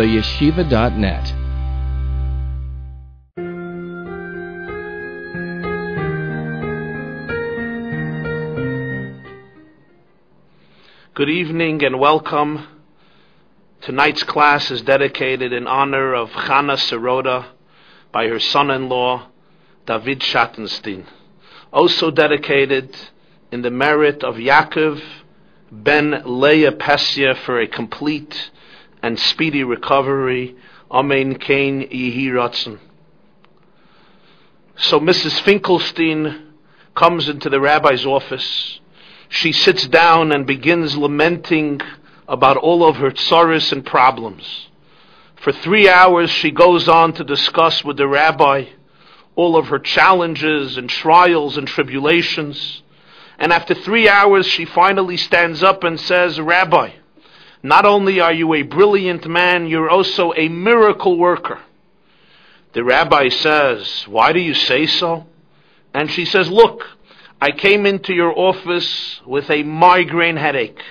theyeshiva.net. Good evening and welcome. Tonight's class is dedicated in honor of Chana Sirota by her son-in-law, David Schattenstein. Also dedicated in the merit of Yaakov ben Leah Pesia for a complete and speedy recovery. Amen Kain Yehi Ratzon. So Mrs. Finkelstein comes into the rabbi's office. She sits down and begins lamenting about all of her tsaris and problems. For three hours she goes on to discuss with the rabbi all of her challenges and trials and tribulations. And after three hours, she finally stands up and says, Rabbi, not only are you a brilliant man, you're also a miracle worker. The rabbi says, Why do you say so? And she says, Look, I came into your office with a migraine headache.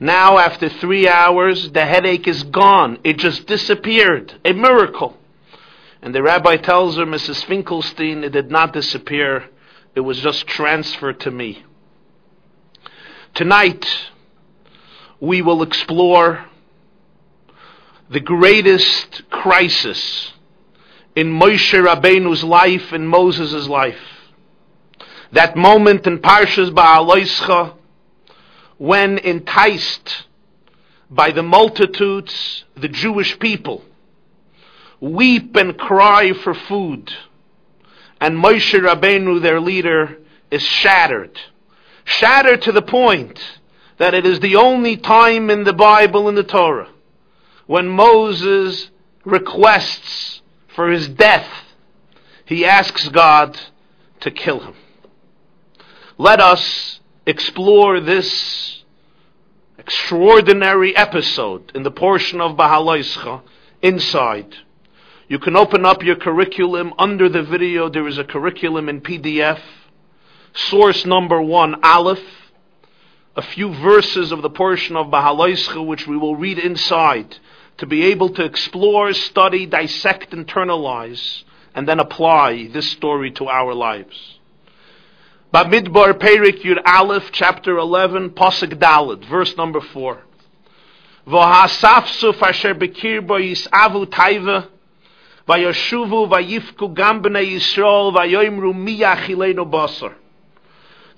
Now, after three hours, the headache is gone. It just disappeared. A miracle. And the rabbi tells her, Mrs. Finkelstein, it did not disappear. It was just transferred to me. Tonight, we will explore the greatest crisis in Moshe Rabbeinu's life and Moses' life. That moment in Parshas Ba'aloischa when enticed by the multitudes, the Jewish people, weep and cry for food, and Moshe Rabbeinu, their leader, is shattered shattered to the point that it is the only time in the Bible in the Torah when Moses requests for his death, he asks God to kill him. Let us explore this extraordinary episode in the portion of Bahaloischa inside. You can open up your curriculum under the video. There is a curriculum in PDF source number one, Aleph, a few verses of the portion of Bahaloischa which we will read inside to be able to explore, study, dissect, internalize, and then apply this story to our lives. Bamidbar Perik Yud Aleph, chapter 11, Pasuk Dalad, verse number 4. V'hasafsu fasher bekir bo yisavu taiva, vayoshuvu vayifku gam b'nei Yisrael, vayoimru miyachilenu basar.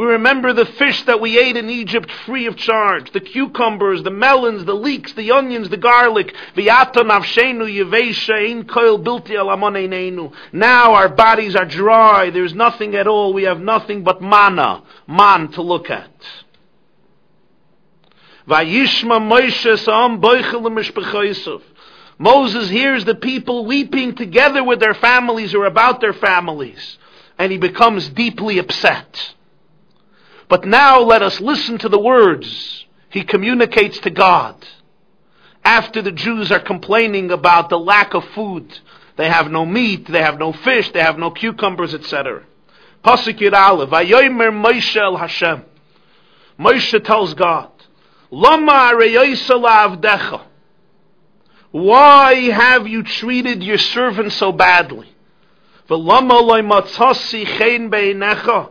We remember the fish that we ate in Egypt free of charge, the cucumbers, the melons, the leeks, the onions, the garlic. Now our bodies are dry, there's nothing at all, we have nothing but manna, man to look at. Moses hears the people weeping together with their families or about their families, and he becomes deeply upset. But now let us listen to the words he communicates to God. After the Jews are complaining about the lack of food, they have no meat, they have no fish, they have no cucumbers, etc. Pasuk Aleph, Vayomer Moshe el Hashem. Moshe tells God, Lama avdecha. Why have you treated your servant so badly? V'lama loy matzasi chen beinecha.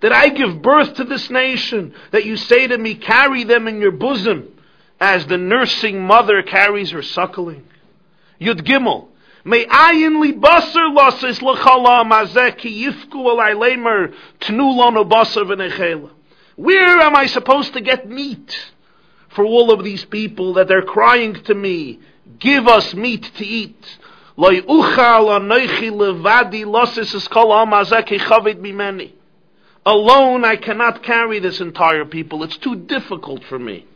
that I give birth to this nation, that you say to me, carry them in your bosom, as the nursing mother carries her suckling. Yud Gimel, May ayin li basar losses l'chala mazeki yifku lemer tnu v'nechela. Where am I supposed to get meat for all of these people that they're crying to me? Give us meat to eat. Loi uchal anoichi levadi losses es kol mazeki chavid mimeni. Alone I cannot carry this entire people. It's too difficult for me.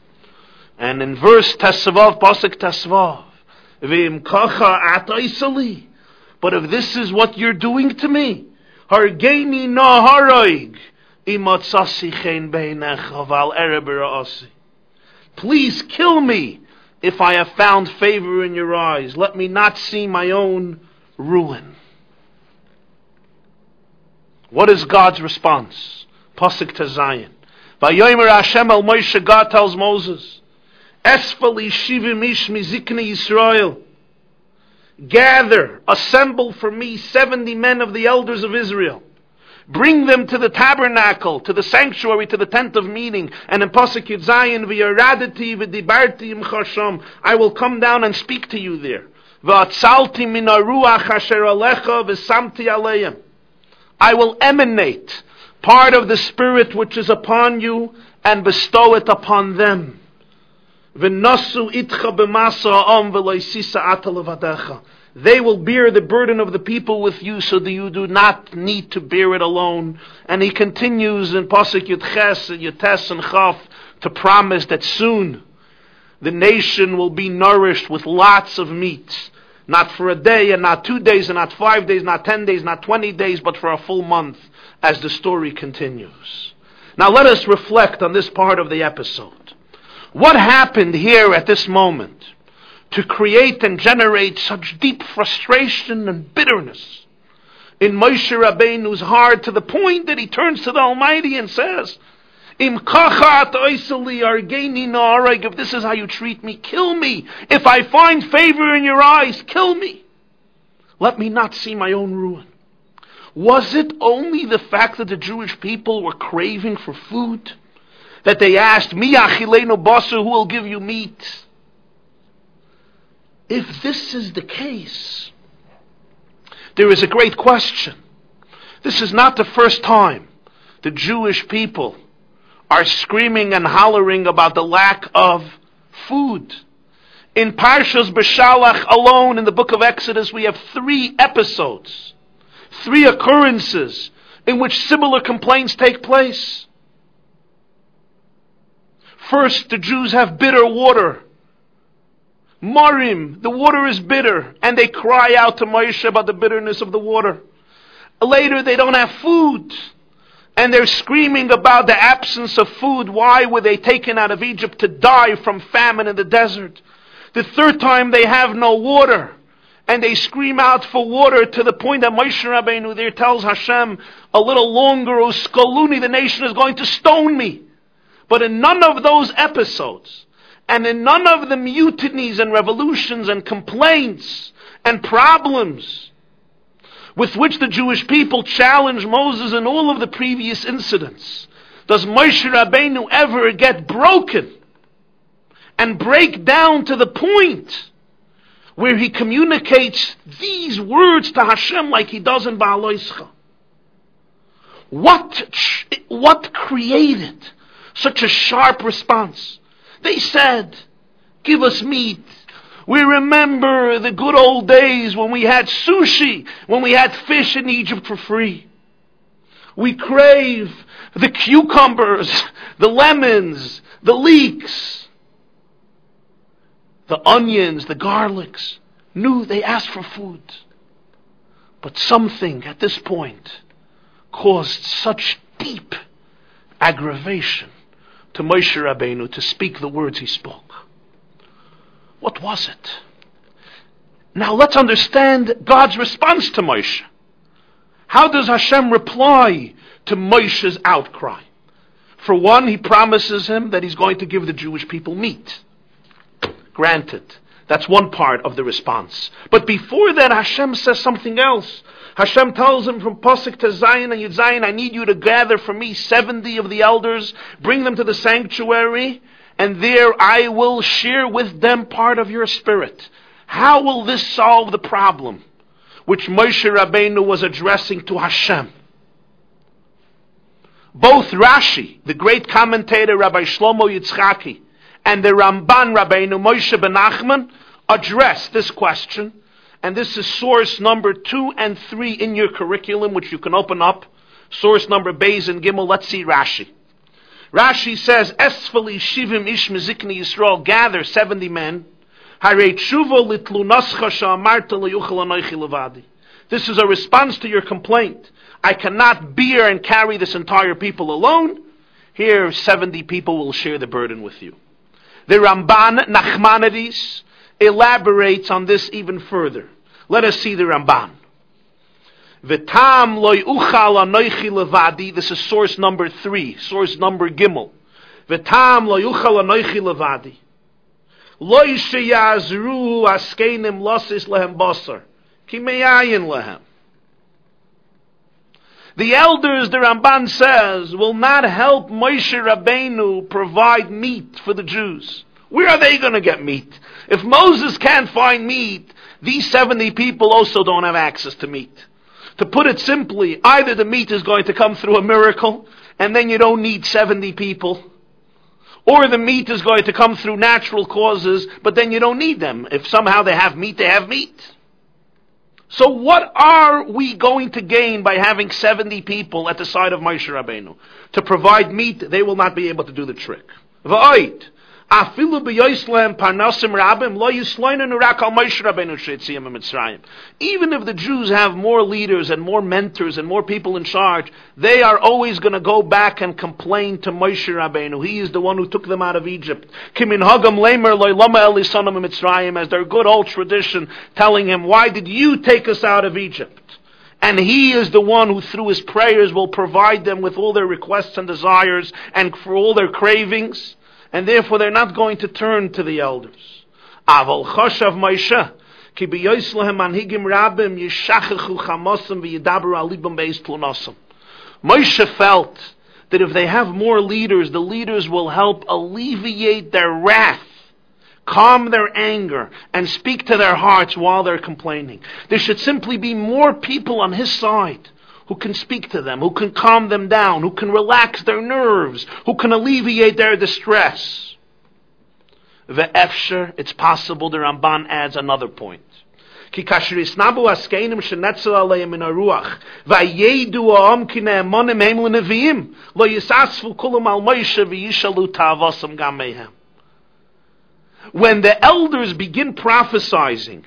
And in verse Tesvav, Pasuk Tesvav, Vim kacha ataisali. But if this is what you're doing to me, hargeni naharoig, imatsasi chen beinech aval ereberasi. Please kill me if I have found favor in your eyes. Let me not see my own ruin. What is God's response? Pasuk Tes Zayin. Vayomer Hashem el Moshe, God tells Moses, Esfali shivim ish mizikne Yisrael. Gather, assemble for me seventy men of the elders of Israel. Bring them to the tabernacle, to the sanctuary, to the tent of meeting. And in Pasuk Zayin, v'yaradati v'dibarti im. I will come down and speak to you there. V'atzalti min aruach asher alecha v'samti aleim. I will emanate part of the Spirit which is upon you and bestow it upon them. They will bear the burden of the people with you so that you do not need to bear it alone. And he continues in Pasuk Yud Ches, Yutes and Chaf to promise that soon the nation will be nourished with lots of meat. Not for a day and not two days and not five days, not ten days, not twenty days, but for a full month as the story continues. Now let us reflect on this part of the episode. What happened here at this moment to create and generate such deep frustration and bitterness in Moshe Rabbeinu's heart to the point that he turns to the Almighty and says, if this is how you treat me, kill me. If I find favor in your eyes, kill me. Let me not see my own ruin. Was it only the fact that the Jewish people were craving for food? That they asked, Mi achilenu basu, who will give you meat? If this is the case, there is a great question. This is not the first time the Jewish people are screaming and hollering about the lack of food. In Parshas Beshalach alone, in the book of Exodus, we have three episodes, three occurrences in which similar complaints take place. First, the Jews have bitter water. Marim, the water is bitter, and they cry out to Moshe about the bitterness of the water. Later, they don't have food and they're screaming about the absence of food. Why were they taken out of Egypt to die from famine in the desert? The third time they have no water. And they scream out for water to the point that Moshe Rabbeinu there tells Hashem, a little longer, O Skoluni, the nation is going to stone me. But in none of those episodes, and in none of the mutinies and revolutions and complaints and problems, with which the Jewish people challenged Moses in all of the previous incidents. Does Moshe Rabbeinu ever get broken and break down to the point where he communicates these words to Hashem like he does in Ba'aloischa? What, what created such a sharp response? They said, give us meat we remember the good old days when we had sushi, when we had fish in Egypt for free. We crave the cucumbers, the lemons, the leeks, the onions, the garlics. Knew they asked for food. But something at this point caused such deep aggravation to Moshe Rabbeinu to speak the words he spoke. What was it? Now let's understand God's response to Moshe. How does Hashem reply to Moshe's outcry? For one, he promises him that he's going to give the Jewish people meat. Granted. That's one part of the response. But before that, Hashem says something else. Hashem tells him from Pasuk to Zion and Yud Zion, I need you to gather for me 70 of the elders, bring them to the sanctuary, and there I will share with them part of your spirit. How will this solve the problem which Moshe Rabbeinu was addressing to Hashem? Both Rashi, the great commentator Rabbi Shlomo Yitzchaki, and the Ramban Rabbeinu Moshe Ben Nachman address this question, and this is source number two and three in your curriculum, which you can open up. Source number Beis and Gimel. Let's see Rashi. Rashi says, Esfali Shivim Ish Mizikni Yisrael, gather 70 men. This is a response to your complaint. I cannot bear and carry this entire people alone. Here, 70 people will share the burden with you. The Ramban Nachmanides elaborates on this even further. Let us see the Ramban. V'tam loy uchal anoichi levadi. This is source number three, source number gimel. V'tam loy uchal anoichi levadi. Loy sheyazru askenim losis lehem basar. Ki meyayin lehem. The elders, the Ramban says, will not help Moshe Rabbeinu provide meat for the Jews. Where are they going to get meat? If Moses can't find meat, these 70 people also don't have access to meat. To put it simply, either the meat is going to come through a miracle, and then you don't need 70 people, or the meat is going to come through natural causes, but then you don't need them. If somehow they have meat, they have meat. So what are we going to gain by having 70 people at the side of Moshe Rabbeinu? To provide meat, they will not be able to do the trick. V'oit, Afilu parnasim rabim lo al Moshe Rabbeinu Mitzrayim. Even if the Jews have more leaders and more mentors and more people in charge, they are always going to go back and complain to Moshe Rabbeinu. He is the one who took them out of Egypt. Kimin hagam lemer loy lama elisanam Mitzrayim, as their good old tradition, telling him, why did you take us out of Egypt? And he is the one who through his prayers will provide them with all their requests and desires and for all their cravings and therefore they're not going to turn to the elders. Aval choshav Moshe, ki manhigim rabim yishachachu v'yidaber alibam beis. Moshe felt that if they have more leaders, the leaders will help alleviate their wrath, calm their anger, and speak to their hearts while they're complaining. There should simply be more people on his side who can speak to them, who can calm them down, who can relax their nerves, who can alleviate their distress. Ve'efsher, it's possible, the Ramban adds another point. When the elders begin prophesying,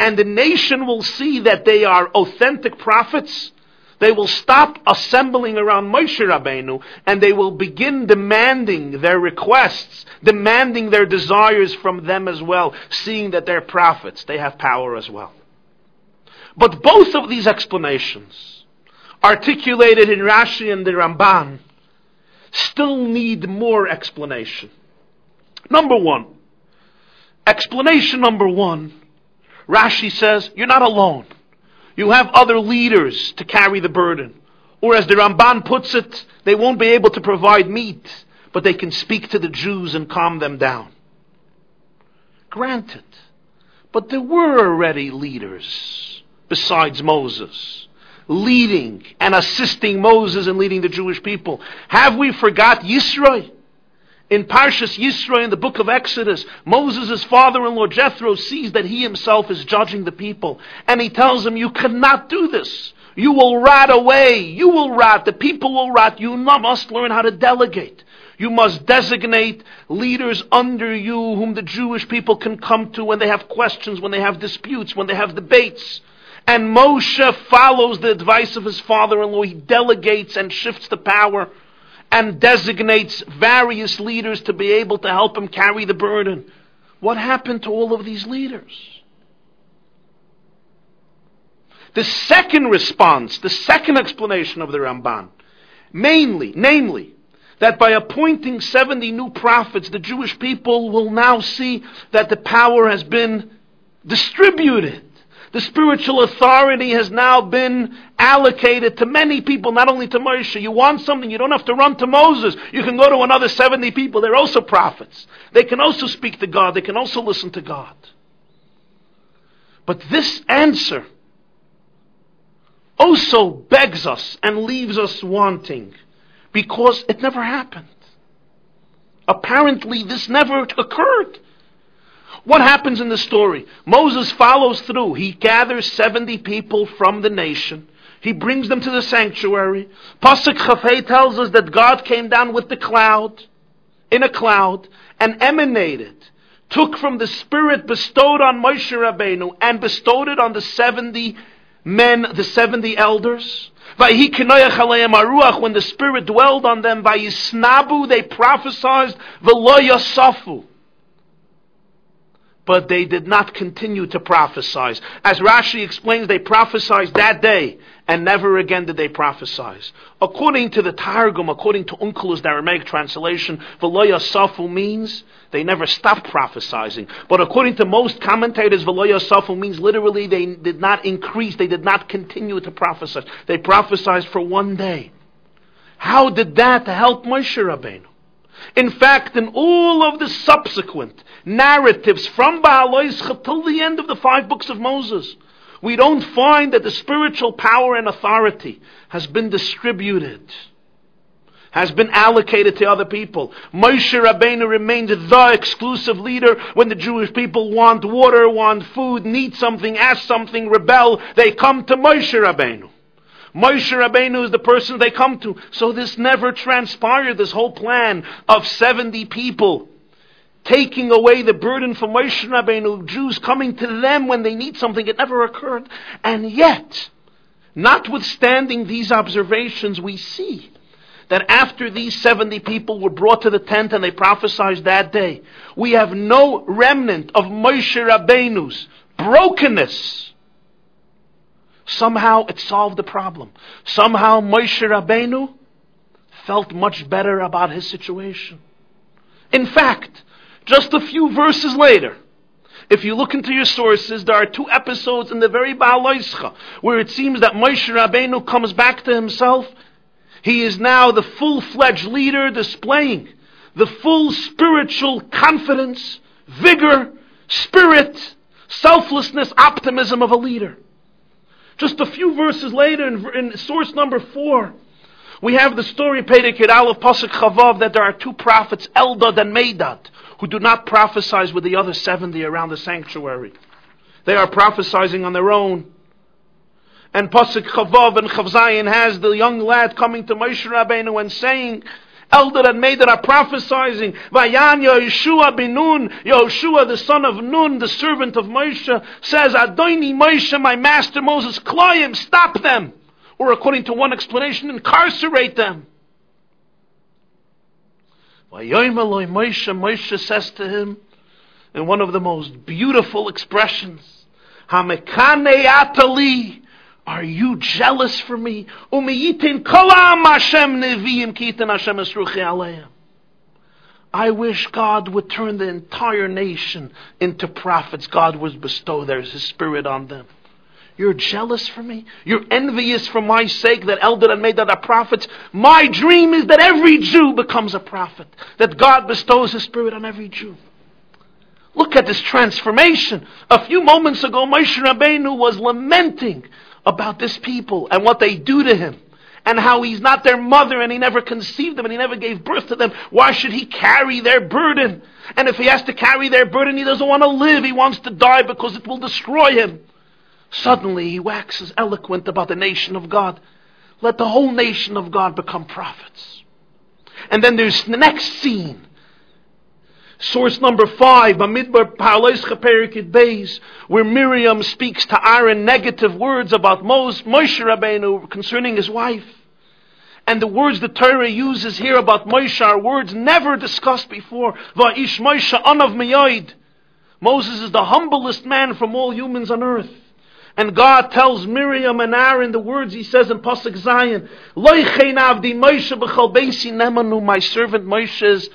and the nation will see that they are authentic prophets, they will stop assembling around Moshe Rabbeinu and they will begin demanding their requests, demanding their desires from them as well, seeing that they're prophets. They have power as well. But both of these explanations, articulated in Rashi and the Ramban, still need more explanation. Number one, explanation number one, Rashi says, you're not alone. You have other leaders to carry the burden. Or as the Ramban puts it, they won't be able to provide meat, but they can speak to the Jews and calm them down. Granted. But there were already leaders besides Moses leading and assisting Moses and leading the Jewish people. Have we forgot Yisro? In Parshas Yisro, in the book of Exodus, Moses' father-in-law Jethro sees that he himself is judging the people. And he tells him, you cannot do this. You will rot away. You will rot. The people will rot. You must learn how to delegate. You must designate leaders under you whom the Jewish people can come to when they have questions, when they have disputes, when they have debates. And Moshe follows the advice of his father-in-law. He delegates and shifts the power and designates various leaders to be able to help him carry the burden. What happened to all of these leaders? The second response, the second explanation of the Ramban, mainly, namely, that by appointing 70 new prophets, the Jewish people will now see that the power has been distributed. The spiritual authority has now been allocated to many people, not only to Moshe. You want something, you don't have to run to Moses. You can go to another 70 people. They're also prophets. They can also speak to God. They can also listen to God. But this answer also begs us and leaves us wanting because it never happened. Apparently, this never occurred. What happens in the story? Moses follows through. He gathers 70 people from the nation. He brings them to the sanctuary. Pasuk Chafei tells us that God came down with the cloud, in a cloud, and emanated, took from the Spirit bestowed on Moshe Rabbeinu, and bestowed it on the 70 men, the 70 elders. When the Spirit dwelled on them, Vayisnabu, they prophesied, V'lo yasafu but they did not continue to prophesy. As Rashi explains, they prophesied that day, and never again did they prophesy. According to the Targum, according to the Aramaic translation, Veloya Safu means they never stopped prophesying. But according to most commentators, Veloya Safu means literally they did not increase, they did not continue to prophesy. They prophesied for one day. How did that help Moshe Rabbeinu? In fact, in all of the subsequent narratives from Ba'aloischa till the end of the five books of Moses, we don't find that the spiritual power and authority has been distributed, has been allocated to other people. Moshe Rabbeinu remained the exclusive leader when the Jewish people want water, want food, need something, ask something, rebel, they come to Moshe Rabbeinu. Moshe Rabbeinu is the person they come to. So this never transpired, this whole plan of 70 people taking away the burden from Moshe Rabbeinu, Jews coming to them when they need something. It never occurred. And yet, notwithstanding these observations, we see that after these 70 people were brought to the tent and they prophesied that day, we have no remnant of Moshe Rabbeinu's brokenness Somehow it solved the problem. Somehow Moshe Rabbeinu felt much better about his situation. In fact, just a few verses later, if you look into your sources, there are two episodes in the very Ba'aloischa where it seems that Moshe Rabbeinu comes back to himself. He is now the full-fledged leader displaying the full spiritual confidence, vigor, spirit, selflessness, optimism of a leader. Just a few verses later, in, in source number four, we have the story, Pedekid Aleph Pasuk Chavav, that there are two prophets, Eldad and Medad, who do not prophesy with the other 70 around the sanctuary. They are prophesying on their own. And Pasuk Chavav and Chavzayin has the young lad coming to Moshe Rabbeinu and saying, Eldad and Medad are prophesying. Vayan Yehoshua bin Nun, Yehoshua the son of Nun, the servant of Moshe, says, Adoni Moshe, my master Moses, Kloyim, stop them. Or according to one explanation, incarcerate them. Vayoimaloi Moshe, Moshe says to him, in one of the most beautiful expressions, Hamekane atali, are you jealous for me? I wish God would turn the entire nation into prophets. God would bestow their, His Spirit on them. You're jealous for me? You're envious for my sake that Eldad and Medad are prophets? My dream is that every Jew becomes a prophet. That God bestows His Spirit on every Jew. Look at this transformation. A few moments ago, Moshe Rabbeinu was lamenting about this people and what they do to him and how he's not their mother and he never conceived them and he never gave birth to them. Why should he carry their burden? And if he has to carry their burden, he doesn't want to live. He wants to die because it will destroy him. Suddenly he waxes eloquent about the nation of God. Let the whole nation of God become prophets. And then there's the next scene Source number five, Bamidbar Parales Chaperikid Beis, where Miriam speaks to Aaron negative words about Moshe Rabbeinu concerning his wife. And the words the Torah uses here about Moshe are words never discussed before. Va'ish Moshe anav miyoid. Moses is the humblest man from all humans on earth. And God tells Miriam and Aaron the words he says in Pasuk Zayin, Loichein Moshe b'chal beisi nemanu, my servant Moshe is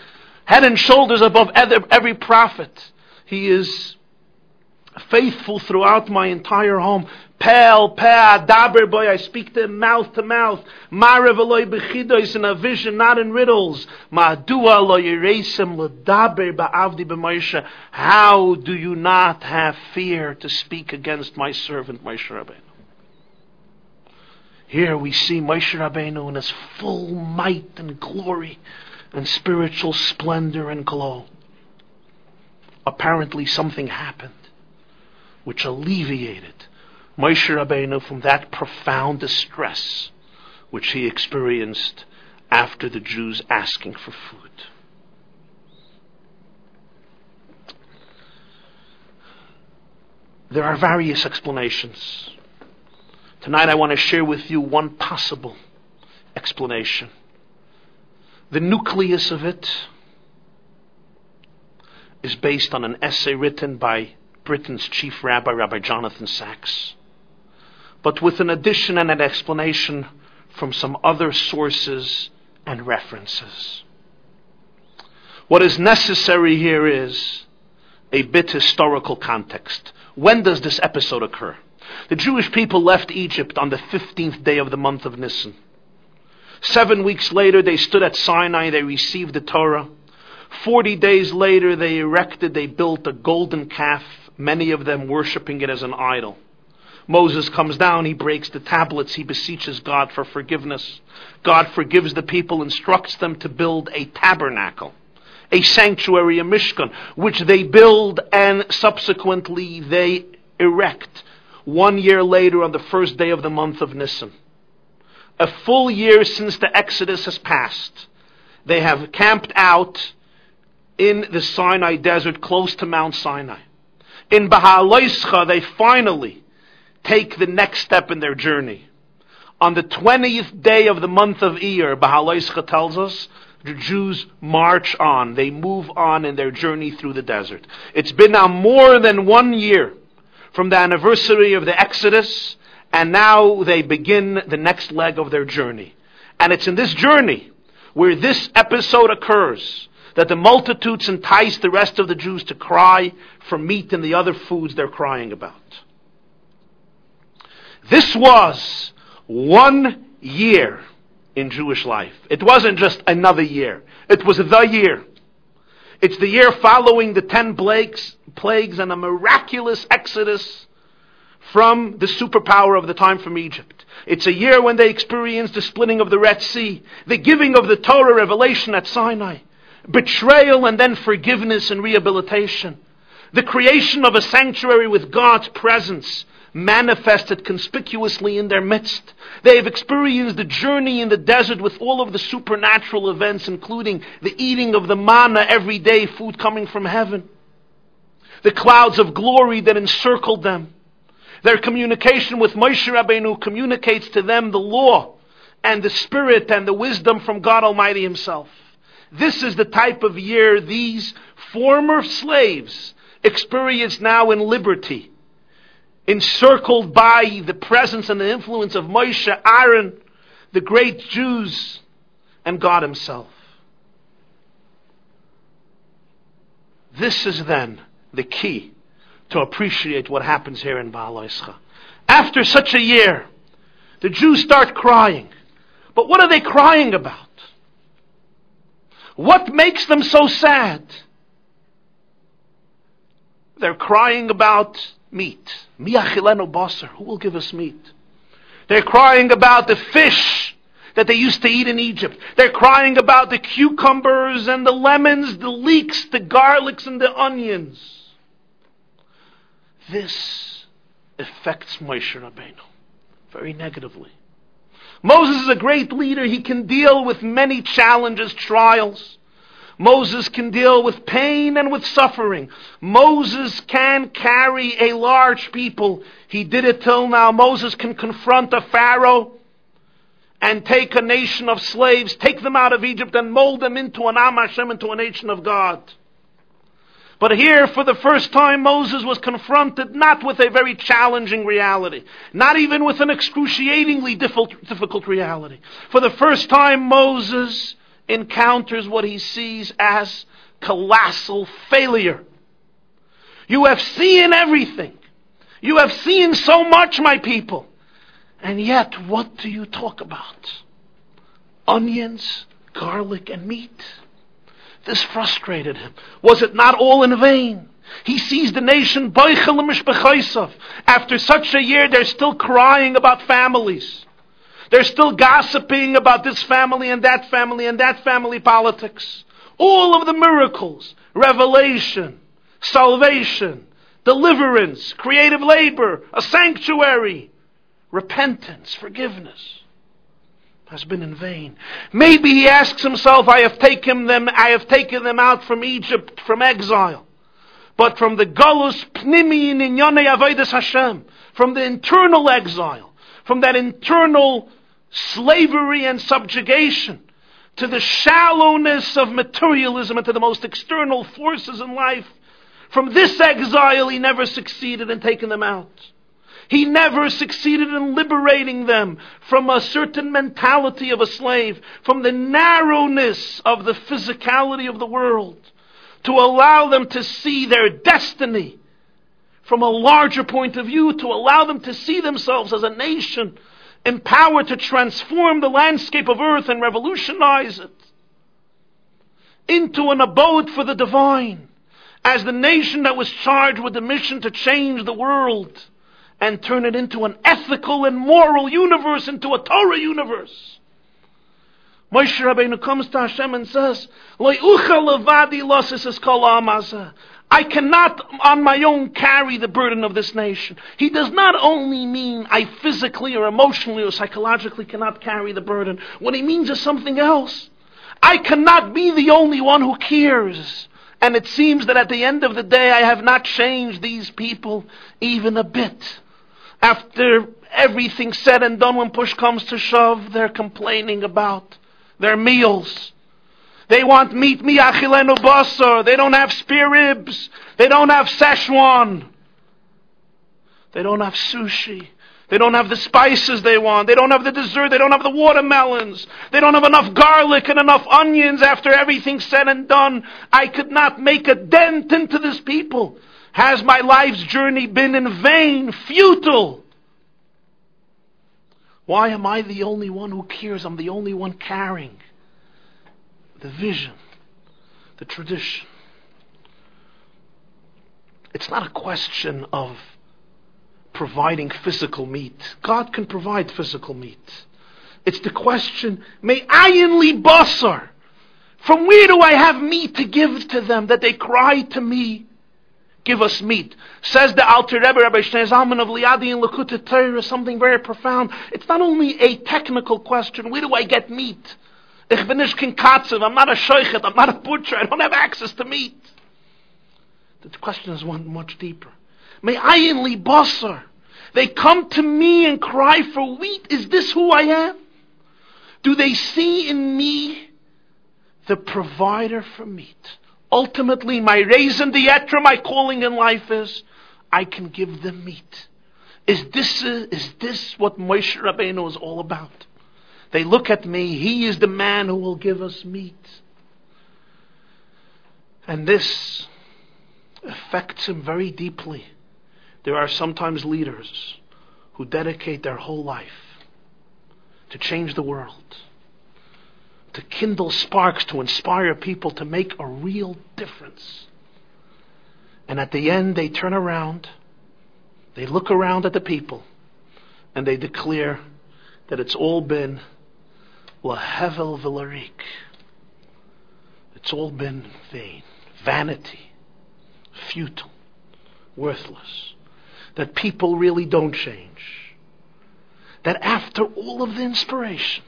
head and shoulders above every prophet. He is faithful throughout my entire home. Pel, pe, daber boy, I speak to him mouth to mouth. Marev aloy bechidois in a vision, not in riddles. Ma'adua lo yiresim daber ba'avdi b'Moshe. How do you not have fear to speak against my servant Moshe Rabbeinu? Here we see Moshe Rabbeinu in his full might and glory and spiritual splendor and glow. Apparently something happened which alleviated Moshe Rabbeinu from that profound distress which he experienced after the Jews asking for food. There are various explanations. Tonight I want to share with you one possible explanation. The nucleus of it is based on an essay written by Britain's chief rabbi, Rabbi Jonathan Sacks, but with an addition and an explanation from some other sources and references. What is necessary here is a bit historical context. When does this episode occur? The Jewish people left Egypt on the 15th day of the month of Nisan. Seven weeks later, they stood at Sinai, they received the Torah. Forty days later, they erected, they built a golden calf many of them worshiping it as an idol. Moses comes down, he breaks the tablets, he beseeches God for forgiveness. God forgives the people, instructs them to build a tabernacle, a sanctuary, a mishkan, which they build and subsequently they erect one year later on the first day of the month of Nisan. A full year since the Exodus has passed. They have camped out in the Sinai desert close to Mount Sinai. In Baha'aloischa, they finally take the next step in their journey. On the 20th day of the month of Iyar, Baha'aloischa tells us, the Jews march on. They move on in their journey through the desert. It's been now more than one year from the anniversary of the Exodus, and now they begin the next leg of their journey. And it's in this journey where this episode occurs that the multitudes entice the rest of the Jews to cry for meat and the other foods they're crying about. This was one year in Jewish life. It wasn't just another year. It was the year. It's the year following the ten plagues, plagues and a miraculous exodus from the superpower of the time from Egypt. It's a year when they experienced the splitting of the Red Sea, the giving of the Torah revelation at Sinai betrayal and then forgiveness and rehabilitation. The creation of a sanctuary with God's presence manifested conspicuously in their midst. They have experienced the journey in the desert with all of the supernatural events, including the eating of the manna every day, food coming from heaven. The clouds of glory that encircled them. Their communication with Moshe Rabbeinu communicates to them the law and the spirit and the wisdom from God Almighty Himself. This is the type of year these former slaves experience now in liberty, encircled by the presence and the influence of Moshe, Aaron, the great Jews, and God Himself. This is then the key to appreciate what happens here in Baal After such a year, the Jews start crying. But what are they crying about? What makes them so sad? They're crying about meat. Miachilenu basar. Who will give us meat? They're crying about the fish that they used to eat in Egypt. They're crying about the cucumbers and the lemons, the leeks, the garlics and the onions. This affects Moshe Rabbeinu very negatively. Moses is a great leader. He can deal with many challenges, trials. Moses can deal with pain and with suffering. Moses can carry a large people. He did it till now. Moses can confront a Pharaoh and take a nation of slaves, take them out of Egypt and mold them into an Am Hashem, into a nation of God. But here, for the first time, Moses was confronted not with a very challenging reality, not even with an excruciatingly difficult reality. For the first time, Moses encounters what he sees as colossal failure. You have seen everything. You have seen so much, my people. And yet, what do you talk about? Onions, garlic, and meat. This frustrated him. Was it not all in vain? He sees the nation after such a year they're still crying about families. They're still gossiping about this family and that family and that family politics. All of the miracles, revelation, salvation, deliverance, creative labor, a sanctuary, repentance, forgiveness has been in vain. Maybe he asks himself, I have taken them, I have taken them out from Egypt, from exile. But from the Galus Pnimi in Yonei Avodas Hashem, from the internal exile, from that internal slavery and subjugation, to the shallowness of materialism and to the most external forces in life, from this exile he never succeeded in taking them out. He never succeeded in liberating them from a certain mentality of a slave, from the narrowness of the physicality of the world, to allow them to see their destiny from a larger point of view, to allow them to see themselves as a nation empowered to transform the landscape of earth and revolutionize it into an abode for the divine, as the nation that was charged with the mission to change the world and turn it into an ethical and moral universe, into a Torah universe. Moshe Rabbeinu comes to Hashem and says, I cannot on my own carry the burden of this nation. He does not only mean I physically or emotionally or psychologically cannot carry the burden. What he means is something else. I cannot be the only one who cares. And it seems that at the end of the day, I have not changed these people even a bit. After everything said and done, when push comes to shove, they're complaining about their meals. They want meat miachilenu basar. They don't have spare ribs. They don't have Szechuan. They don't have sushi. They don't have the spices they want. They don't have the dessert. They don't have the watermelons. They don't have enough garlic and enough onions after everything's said and done. I could not make a dent into this people. Has my life's journey been in vain, futile? Why am I the only one who cares? I'm the only one carrying the vision, the tradition. It's not a question of providing physical meat. God can provide physical meat. It's the question, may ayin li basar. From where do I have meat to give to them that they cry to me give us meat. Says the Alter Rebbe, Rabbi Shnei of Liadi and Likkutei Torah, something very profound. It's not only a technical question, where do I get meat? Ich bin nicht kein Katzev, I'm not a shoichet, I'm not a butcher, I don't have access to meat. The question is one much deeper. May I in basar. They come to me and cry for wheat. Is this who I am? Do they see in me the provider for meat? Ultimately, my raison d'etre, my calling in life is, I can give them meat. Is this, is this what Moshe Rabbeinu is all about? They look at me, he is the man who will give us meat. And this affects him very deeply. There are sometimes leaders who dedicate their whole life to change the world to kindle sparks, to inspire people to make a real difference. And at the end, they turn around, they look around at the people, and they declare that it's all been lahevel velarik. It's all been vain, vanity, futile, worthless. That people really don't change. That after all of the inspiration,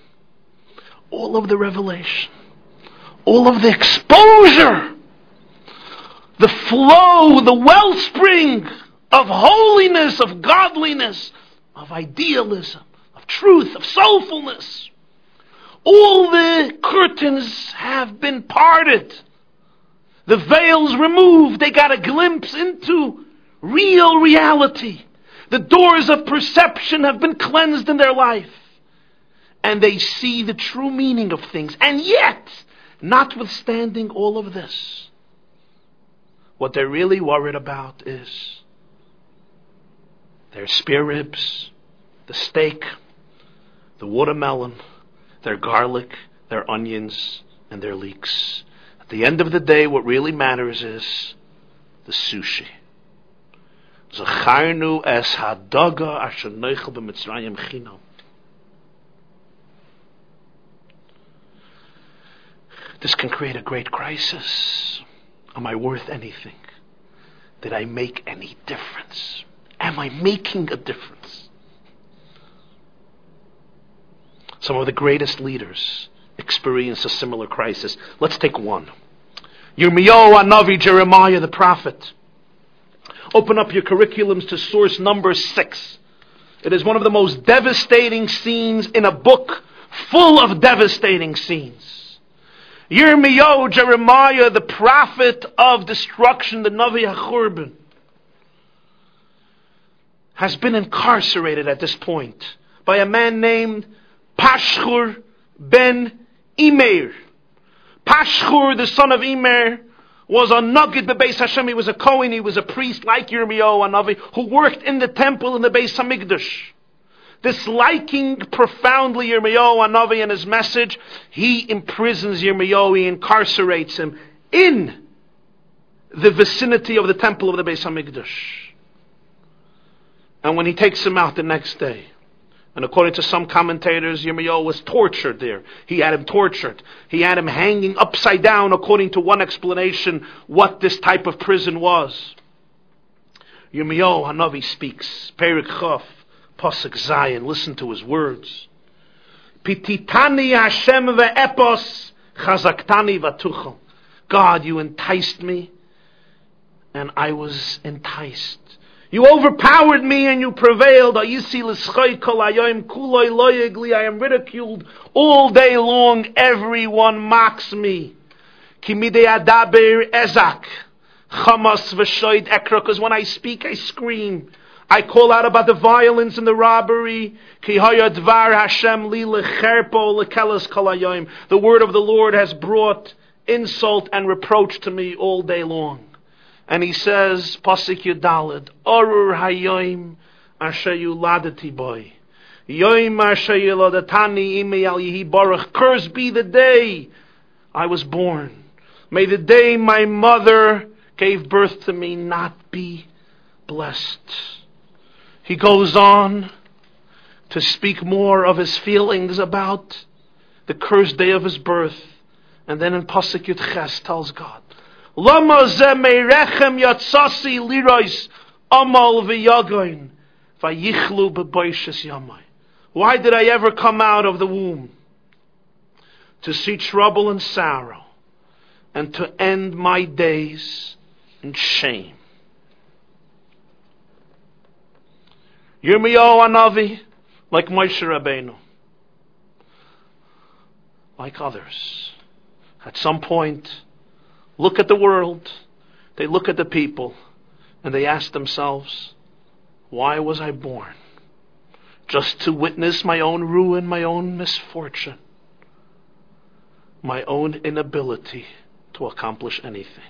all of the revelation, all of the exposure, the flow, the wellspring of holiness, of godliness, of idealism, of truth, of soulfulness. All the curtains have been parted. The veils removed. They got a glimpse into real reality. The doors of perception have been cleansed in their life and they see the true meaning of things. And yet, notwithstanding all of this, What they're really worried about is their spare ribs, the steak, the watermelon, their garlic, their onions, and their leeks. At the end of the day, what really matters is the sushi. Zacharnu es hadaga asher b'mitzrayim chinam. This can create a great crisis. Am I worth anything? Did I make any difference? Am I making a difference? Some of the greatest leaders experience a similar crisis. Let's take one. Yirmiyahu Anavi, Jeremiah the prophet. Open up your curriculums to source number six. It is one of the most devastating scenes in a book full of devastating scenes. Yirmiyahu, Jeremiah, the prophet of destruction, the Navi HaChurban, has been incarcerated at this point by a man named Pashhur ben Imeir. Pashhur, the son of Imer, was a Nagid Beis Hashem. He was a Kohen. He was a priest like Yirmiyahu Anavi who worked in the temple in the Beis Hamikdash. Disliking profoundly Yirmiyahu Anavi and his message, he imprisons Yirmiyahu. He incarcerates him in the vicinity of the temple of the Beis Hamikdash. And when he takes him out the next day, and according to some commentators, Yirmiyahu was tortured there. He had him tortured. He had him hanging upside down, according to one explanation, what this type of prison was. Yirmiyahu Hanavi speaks. Perek Chaf, Pasuk Zayin. Listen to his words. Pititani Hashem ve'epos chazaktani vatuchel. God, you enticed me, and I was enticed. You overpowered me and you prevailed. I am ridiculed all day long. Everyone mocks me. Because when I speak, I scream. I call out about the violence and the robbery. The word of the Lord has brought insult and reproach to me all day long. And he says, Pasuk Yudalid, Orur Hayoim Asher Yuladati Boy. Yoim Asher Yuladetani Ime Al Yehi Baruch. Cursed be the day I was born. May the day my mother gave birth to me not be blessed. He goes on to speak more of his feelings about the cursed day of his birth. And then in Pasuk Yud Ches tells God, amal v'yagoin. Why did I ever come out of the womb? To see trouble and sorrow and to end my days in shame. Yirmiyahu Anavi, like Moshe Rabbeinu, like others, at some point look at the world, they look at the people, and they ask themselves, why was I born? Just to witness my own ruin, my own misfortune, my own inability to accomplish anything.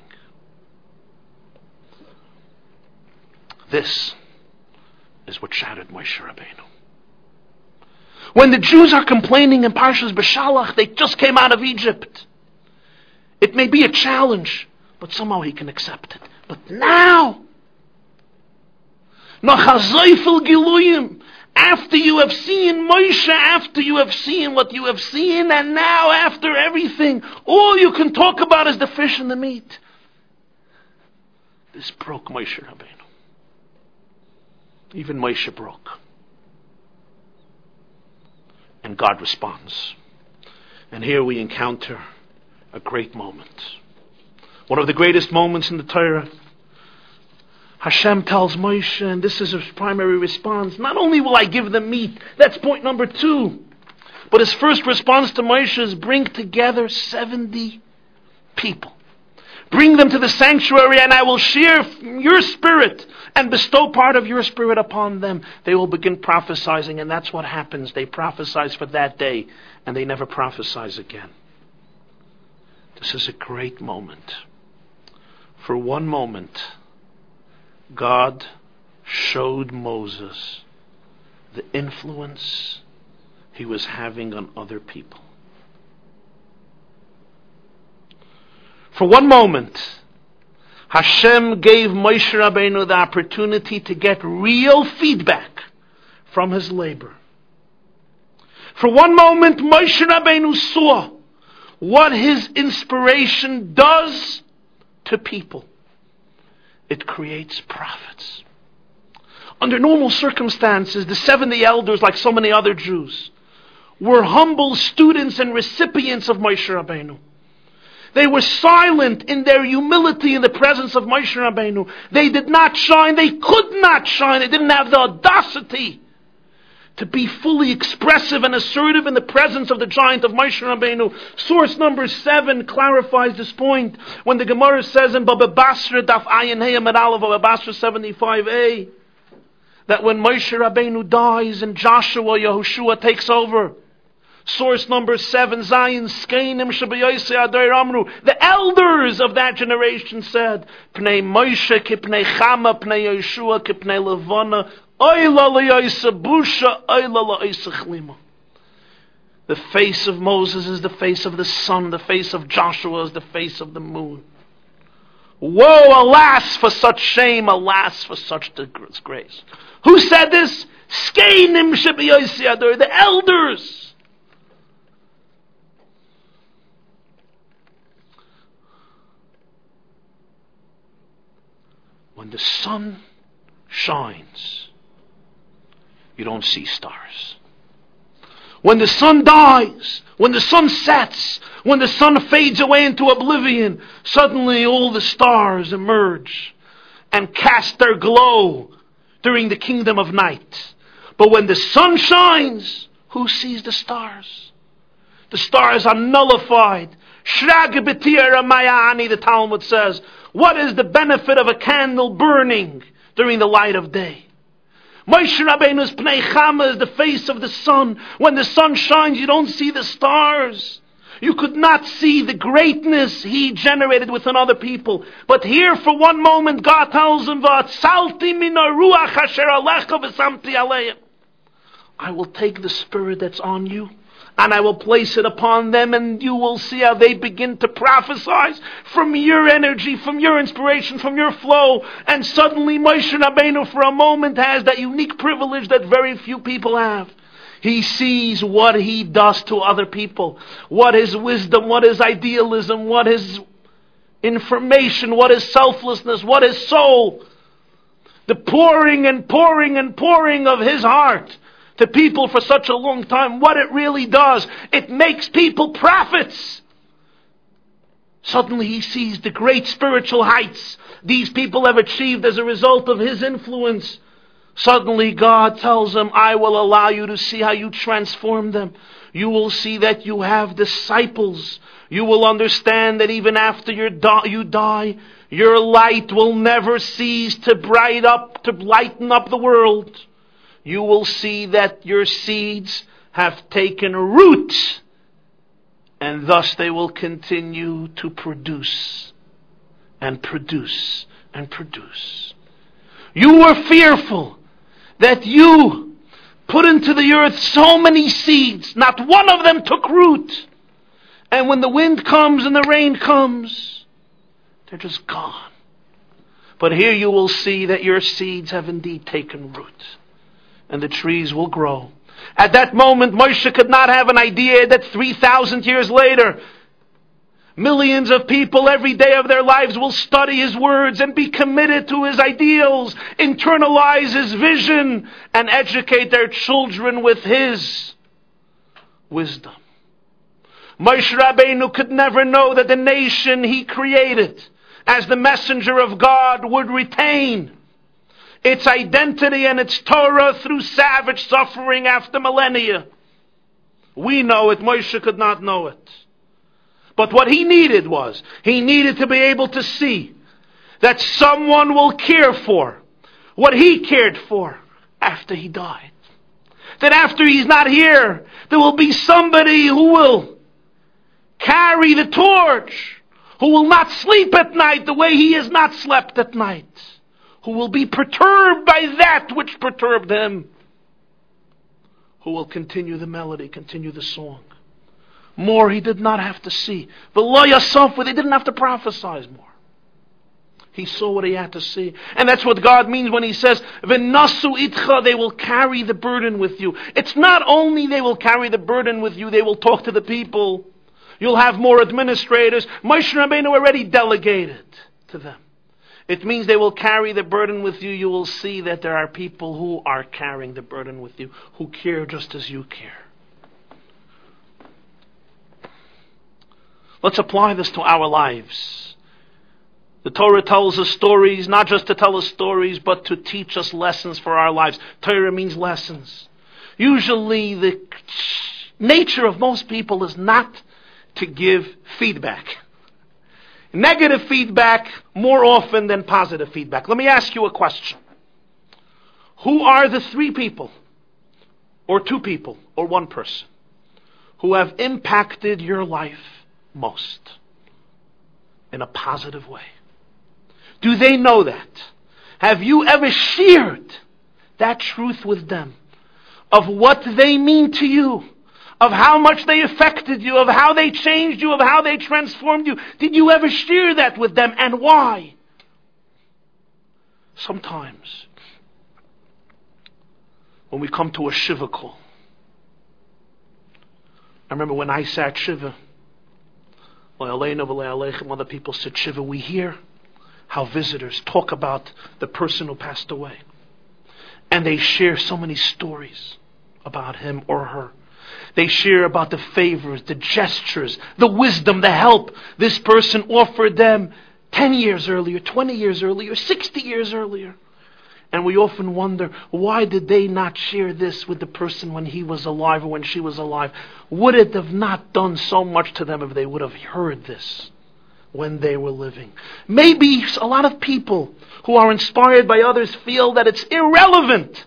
This is what shattered Moshe Rabbeinu. When the Jews are complaining in Parshas Beshalach, they just came out of Egypt. It may be a challenge, but somehow he can accept it. But now, after you have seen Moshe, after you have seen what you have seen, and now after everything, all you can talk about is the fish and the meat. This broke Moshe Rabbeinu. Even Moshe broke. And God responds. And here we encounter a great moment. One of the greatest moments in the Torah. Hashem tells Moshe, and this is his primary response, not only will I give them meat, that's point number two, but his first response to Moshe is bring together 70 people. Bring them to the sanctuary and I will share your spirit and bestow part of your spirit upon them. They will begin prophesying and that's what happens. They prophesize for that day and they never prophesize again. This is a great moment. For one moment, God showed Moses the influence he was having on other people. For one moment, Hashem gave Moshe Rabbeinu the opportunity to get real feedback from his labor. For one moment, Moshe Rabbeinu saw what his inspiration does to people. It creates prophets. Under normal circumstances, the 70 elders, like so many other Jews, were humble students and recipients of Moshe Rabbeinu. They were silent in their humility in the presence of Moshe Rabbeinu. They did not shine. They could not shine. They didn't have the audacity to be fully expressive and assertive in the presence of the giant of Moshe Rabbeinu. Source number seven clarifies this point when the Gemara says in Baba Basra Daf Ayin Heyam Baba Basra 75a that when Moshe Rabbeinu dies and Joshua Yehoshua takes over, Source number seven, Zayin, Skainim, Amru. The elders of that generation said, Pnei Moshe, Kipnei Chama, Pnei Yeshua, Kipnei Levana, the face of Moses is the face of the sun, the face of Joshua is the face of the moon. Woe, alas for such shame, alas for such disgrace. Who said this? Skainim the elders. When the sun shines, you don't see stars. When the sun dies, when the sun sets, when the sun fades away into oblivion, suddenly all the stars emerge and cast their glow during the kingdom of night. But when the sun shines, who sees the stars? The stars are nullified. Shrag the Talmud says. What is the benefit of a candle burning during the light of day? Moshe Rabbeinu's Pnei Chama is the face of the sun. When the sun shines, you don't see the stars. You could not see the greatness he generated within other people. But here, for one moment, God tells him, I will take the spirit that's on you and I will place it upon them, and you will see how they begin to prophesy from your energy, from your inspiration, from your flow. And suddenly Moshe Rabbeinu for a moment has that unique privilege that very few people have. He sees what he does to other people, what his wisdom, what his idealism, what his information, what his selflessness, what his soul. The pouring and pouring and pouring of his heart to people for such a long time, what it really does, it makes people prophets. Suddenly he sees the great spiritual heights these people have achieved as a result of his influence. Suddenly God tells him, I will allow you to see how you transform them. You will see that you have disciples. You will understand that even after you die, your light will never cease to bright up, to lighten up the world you will see that your seeds have taken root, and thus they will continue to produce and produce and produce. You were fearful that you put into the earth so many seeds, not one of them took root. And when the wind comes and the rain comes, they're just gone. But here you will see that your seeds have indeed taken root and the trees will grow. At that moment, Moshe could not have an idea that 3,000 years later, millions of people every day of their lives will study his words and be committed to his ideals, internalize his vision, and educate their children with his wisdom. Moshe Rabbeinu could never know that the nation he created as the messenger of God would retain its identity and its Torah through savage suffering after millennia. We know it, Moshe could not know it. But what he needed was, he needed to be able to see that someone will care for what he cared for after he died. That after he's not here, there will be somebody who will carry the torch who will not sleep at night the way he has not slept at night, who will be perturbed by that which perturbed him, who will continue the melody, continue the song. More he did not have to see. V'lo yasaf, they didn't have to prophesize more. He saw what he had to see. And that's what God means when he says, V'nasu itcha, they will carry the burden with you. It's not only they will carry the burden with you, they will talk to the people. You'll have more administrators. Moshe Rabbeinu already delegated to them. It means they will carry the burden with you. You will see that there are people who are carrying the burden with you, who care just as you care. Let's apply this to our lives. The Torah tells us stories, not just to tell us stories, but to teach us lessons for our lives. Torah means lessons. Usually the nature of most people is not to give feedback. Negative feedback more often than positive feedback. Let me ask you a question. Who are the three people, or two people, or one person, who have impacted your life most in a positive way? Do they know that? Have you ever shared that truth with them of what they mean to you? Of how much they affected you, of how they changed you, of how they transformed you. Did you ever share that with them and why? Sometimes, when we come to a Shiva call, I remember when I sat Shiva, other people said Shiva, we hear how visitors talk about the person who passed away. And they share so many stories about him or her. They share about the favors, the gestures, the wisdom, the help this person offered them 10 years earlier, 20 years earlier, 60 years earlier. And we often wonder, why did they not share this with the person when he was alive or when she was alive? Would it have not done so much to them if they would have heard this? when they were living. Maybe a lot of people who are inspired by others feel that it's irrelevant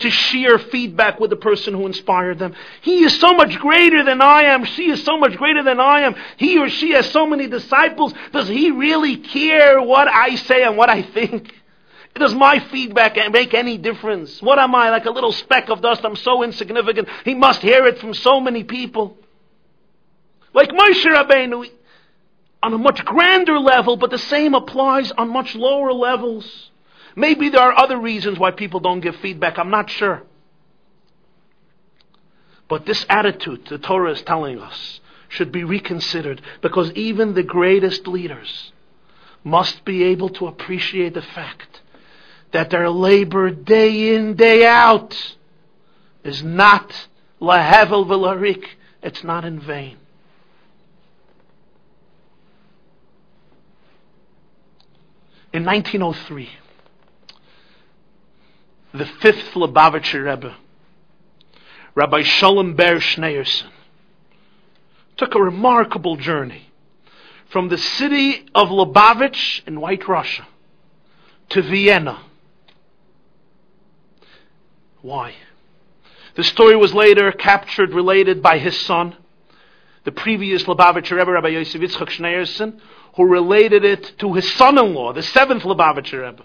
to share feedback with the person who inspired them. He is so much greater than I am. She is so much greater than I am. He or she has so many disciples. Does he really care what I say and what I think? Does my feedback make any difference? What am I, like a little speck of dust? I'm so insignificant. He must hear it from so many people. Like Moshe Rabbeinu, on a much grander level, but the same applies on much lower levels. Maybe there are other reasons why people don't give feedback. I'm not sure. But this attitude the Torah is telling us should be reconsidered because even the greatest leaders must be able to appreciate the fact that their labor day in, day out is not lahevel v'larik. It's not in vain. In 1903, the fifth Lubavitcher Rebbe, Rabbi Sholem Ber Schneerson, took a remarkable journey from the city of Lubavitch in White Russia to Vienna. Why? The story was later captured, related by his son, the previous Lubavitcher Rebbe, Rabbi Yosef Yitzchak Schneerson, who related it to his son-in-law, the seventh Lubavitcher Rebbe,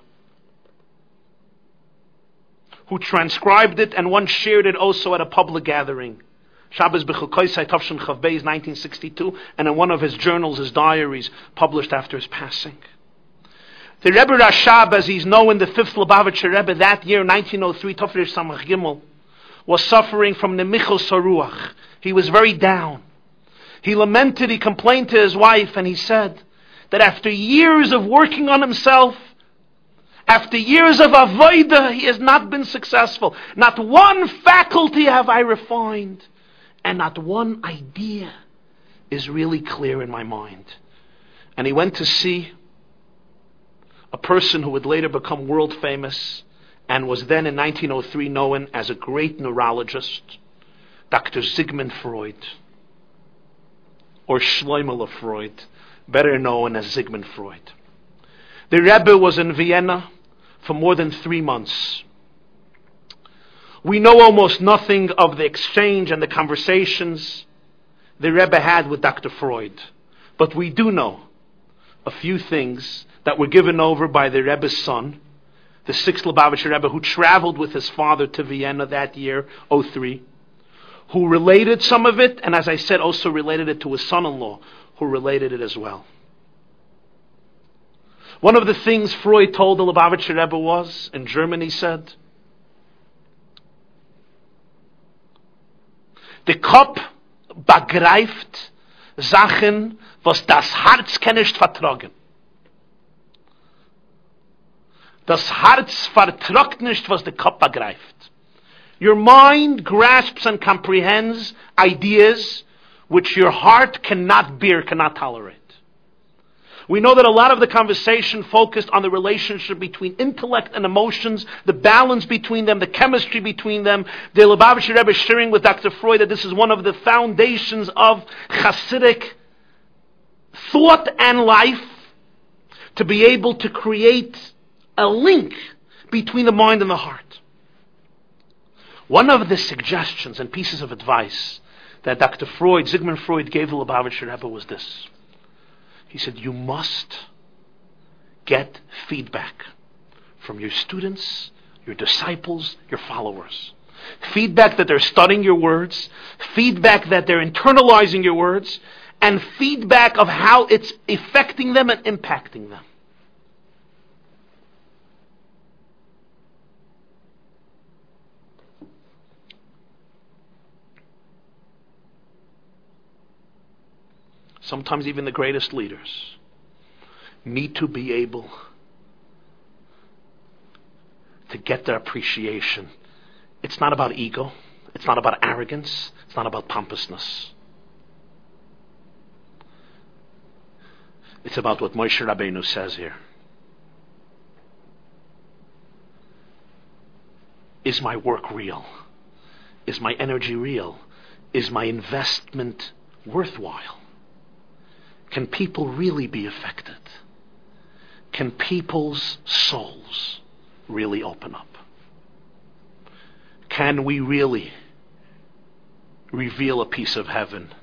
who transcribed it and once shared it also at a public gathering. Shabbos B'chukoisai Tavshin Chavbeis 1962, and in one of his journals, his diaries, published after his passing. The Rebbe Rashab, as he's known, the fifth Lubavitcher Rebbe, that year, 1903, Tofrish Samach Gimel, was suffering from the Michel Saruach. He was very down. He lamented, he complained to his wife, and he said, that after years of working on himself, after years of avoida, he has not been successful. Not one faculty have I refined, and not one idea is really clear in my mind. And he went to see a person who would later become world famous and was then in 1903 known as a great neurologist, Dr. Sigmund Freud, or Schleimel Freud better known as Sigmund Freud. The Rebbe was in Vienna for more than three months. We know almost nothing of the exchange and the conversations the Rebbe had with Dr. Freud, but we do know a few things that were given over by the Rebbe's son, the sixth Lubavitcher Rebbe, who traveled with his father to Vienna that year, 03, who related some of it, and as I said, also related it to his son-in-law, who related it as well. One of the things Freud told the Lubavitcher Rebbe was, in Germany said, the Kopf begreift Sachen, was das Herz kann nicht vertragen. Das Herz vertragt nicht, was der Kopf begreift. Your mind grasps and comprehends ideas which your heart cannot bear, cannot tolerate. We know that a lot of the conversation focused on the relationship between intellect and emotions, the balance between them, the chemistry between them. The Lubavitcher Rebbe is sharing with Dr. Freud that this is one of the foundations of Hasidic thought and life to be able to create a link between the mind and the heart. One of the suggestions and pieces of advice that Dr. Freud, Sigmund Freud, gave the Lubavitcher Rebbe was this. He said, You must get feedback from your students, your disciples, your followers. Feedback that they're studying your words, feedback that they're internalizing your words, and feedback of how it's affecting them and impacting them. Sometimes even the greatest leaders, need to be able to get their appreciation. It's not about ego. It's not about arrogance. It's not about pompousness. It's about what Moshe Rabbeinu says here. Is my work real? Is my energy real? Is my investment worthwhile? Can people really be affected? Can people's souls really open up? Can we really reveal a piece of heaven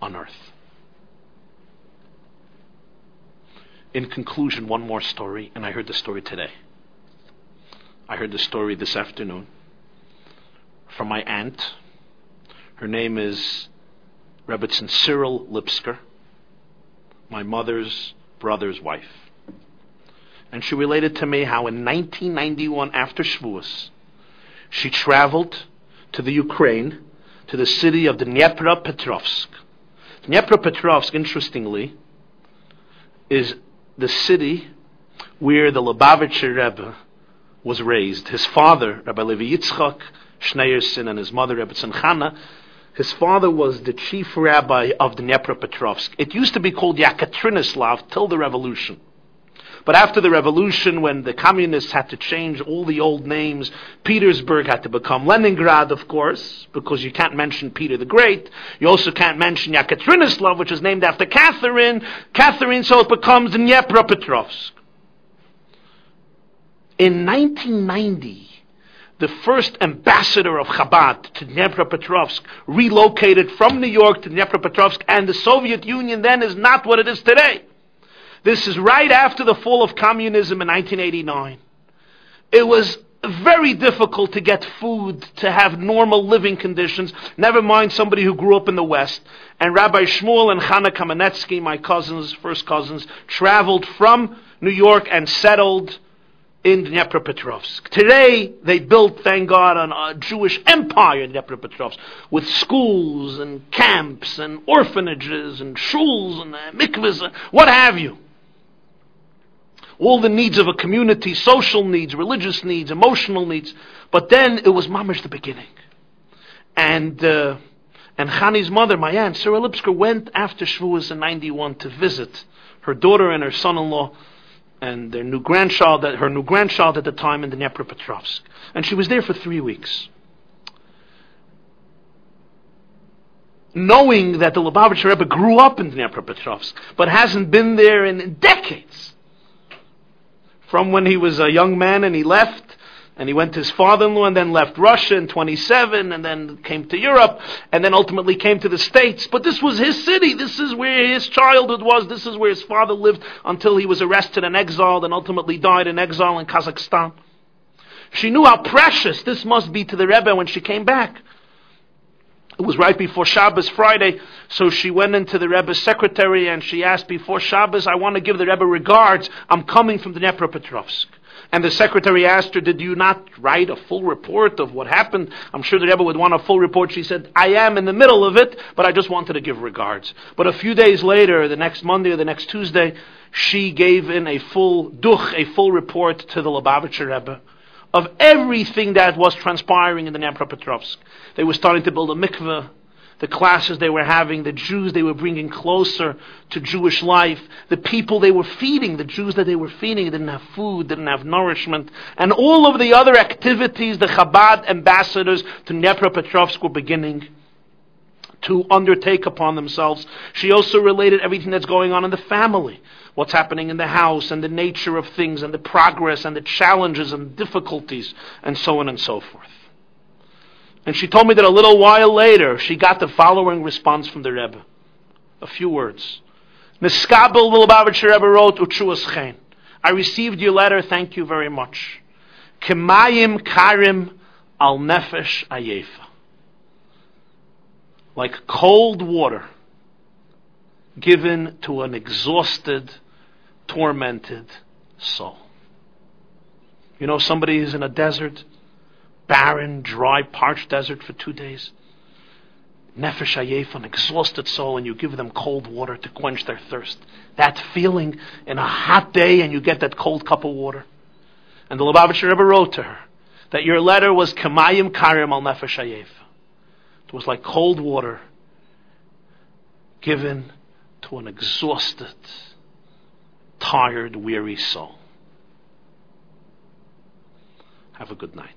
on earth? In conclusion, one more story, and I heard the story today. I heard the story this afternoon from my aunt. Her name is Rebbetzin Cyril Lipsker my mother's brother's wife. And she related to me how in 1991, after Shavuos, she traveled to the Ukraine, to the city of Dnepropetrovsk. Dnepropetrovsk, interestingly, is the city where the Lubavitcher Rebbe was raised. His father, Rabbi Levi Yitzchak Schneerson, and his mother, Rebbetzin Chana, his father was the chief rabbi of Dnepropetrovsk. It used to be called Yekaterinoslav till the revolution. But after the revolution, when the communists had to change all the old names, Petersburg had to become Leningrad, of course, because you can't mention Peter the Great. You also can't mention Yekaterinoslav, which is named after Catherine. Catherine, so it becomes Dnepropetrovsk. In 1990, the first ambassador of Chabad to Dnepropetrovsk, relocated from New York to Dnepropetrovsk, and the Soviet Union then is not what it is today. This is right after the fall of communism in 1989. It was very difficult to get food, to have normal living conditions, never mind somebody who grew up in the West. And Rabbi Shmuel and Chana Kamenetsky, my cousins, first cousins, traveled from New York and settled in Dnepropetrovsk. Today, they built, thank God, a Jewish empire in Dnepropetrovsk with schools and camps and orphanages and shuls and uh, mikvahs, and what have you. All the needs of a community, social needs, religious needs, emotional needs. But then it was mamish the beginning. And, uh, and Chani's mother, my aunt, Sarah Lipsker, went after Shavuos in 91 to visit her daughter and her son-in-law and their new grandchild, her new grandchild at the time in the Dnepropetrovsk. And she was there for three weeks. Knowing that the Lubavitcher Rebbe grew up in Dnepropetrovsk, but hasn't been there in decades. From when he was a young man and he left And he went to his father-in-law and then left Russia in 27 and then came to Europe and then ultimately came to the States. But this was his city. This is where his childhood was. This is where his father lived until he was arrested and exiled and ultimately died in exile in Kazakhstan. She knew how precious this must be to the Rebbe when she came back. It was right before Shabbos Friday, so she went into the Rebbe's secretary and she asked, before Shabbos, I want to give the Rebbe regards. I'm coming from the Dnepropetrovsk. And the secretary asked her, did you not write a full report of what happened? I'm sure the Rebbe would want a full report. She said, I am in the middle of it, but I just wanted to give regards. But a few days later, the next Monday or the next Tuesday, she gave in a full duch, a full report to the Lubavitcher Rebbe of everything that was transpiring in the Dnepropetrovsk. They were starting to build a mikveh. The classes they were having, the Jews they were bringing closer to Jewish life, the people they were feeding, the Jews that they were feeding didn't have food, didn't have nourishment, and all of the other activities the Chabad ambassadors to Dnepropetrovsk were beginning to undertake upon themselves. She also related everything that's going on in the family what's happening in the house and the nature of things and the progress and the challenges and difficulties and so on and so forth. And she told me that a little while later she got the following response from the Rebbe. A few words. Niskabel Lubavitcher Rebbe wrote, Chen. I received your letter, thank you very much. Kemayim karim al nefesh ayefa. Like cold water given to an exhausted, tormented soul. You know, somebody is in a desert, barren, dry, parched desert for two days. Nefesh ayef, an exhausted soul, and you give them cold water to quench their thirst. That feeling in a hot day, and you get that cold cup of water. And the Lubavitcher Rebbe wrote to her that your letter was kamayim karim al nefesh ayef. It was like cold water given to an exhausted, tired, weary soul. Have a good night.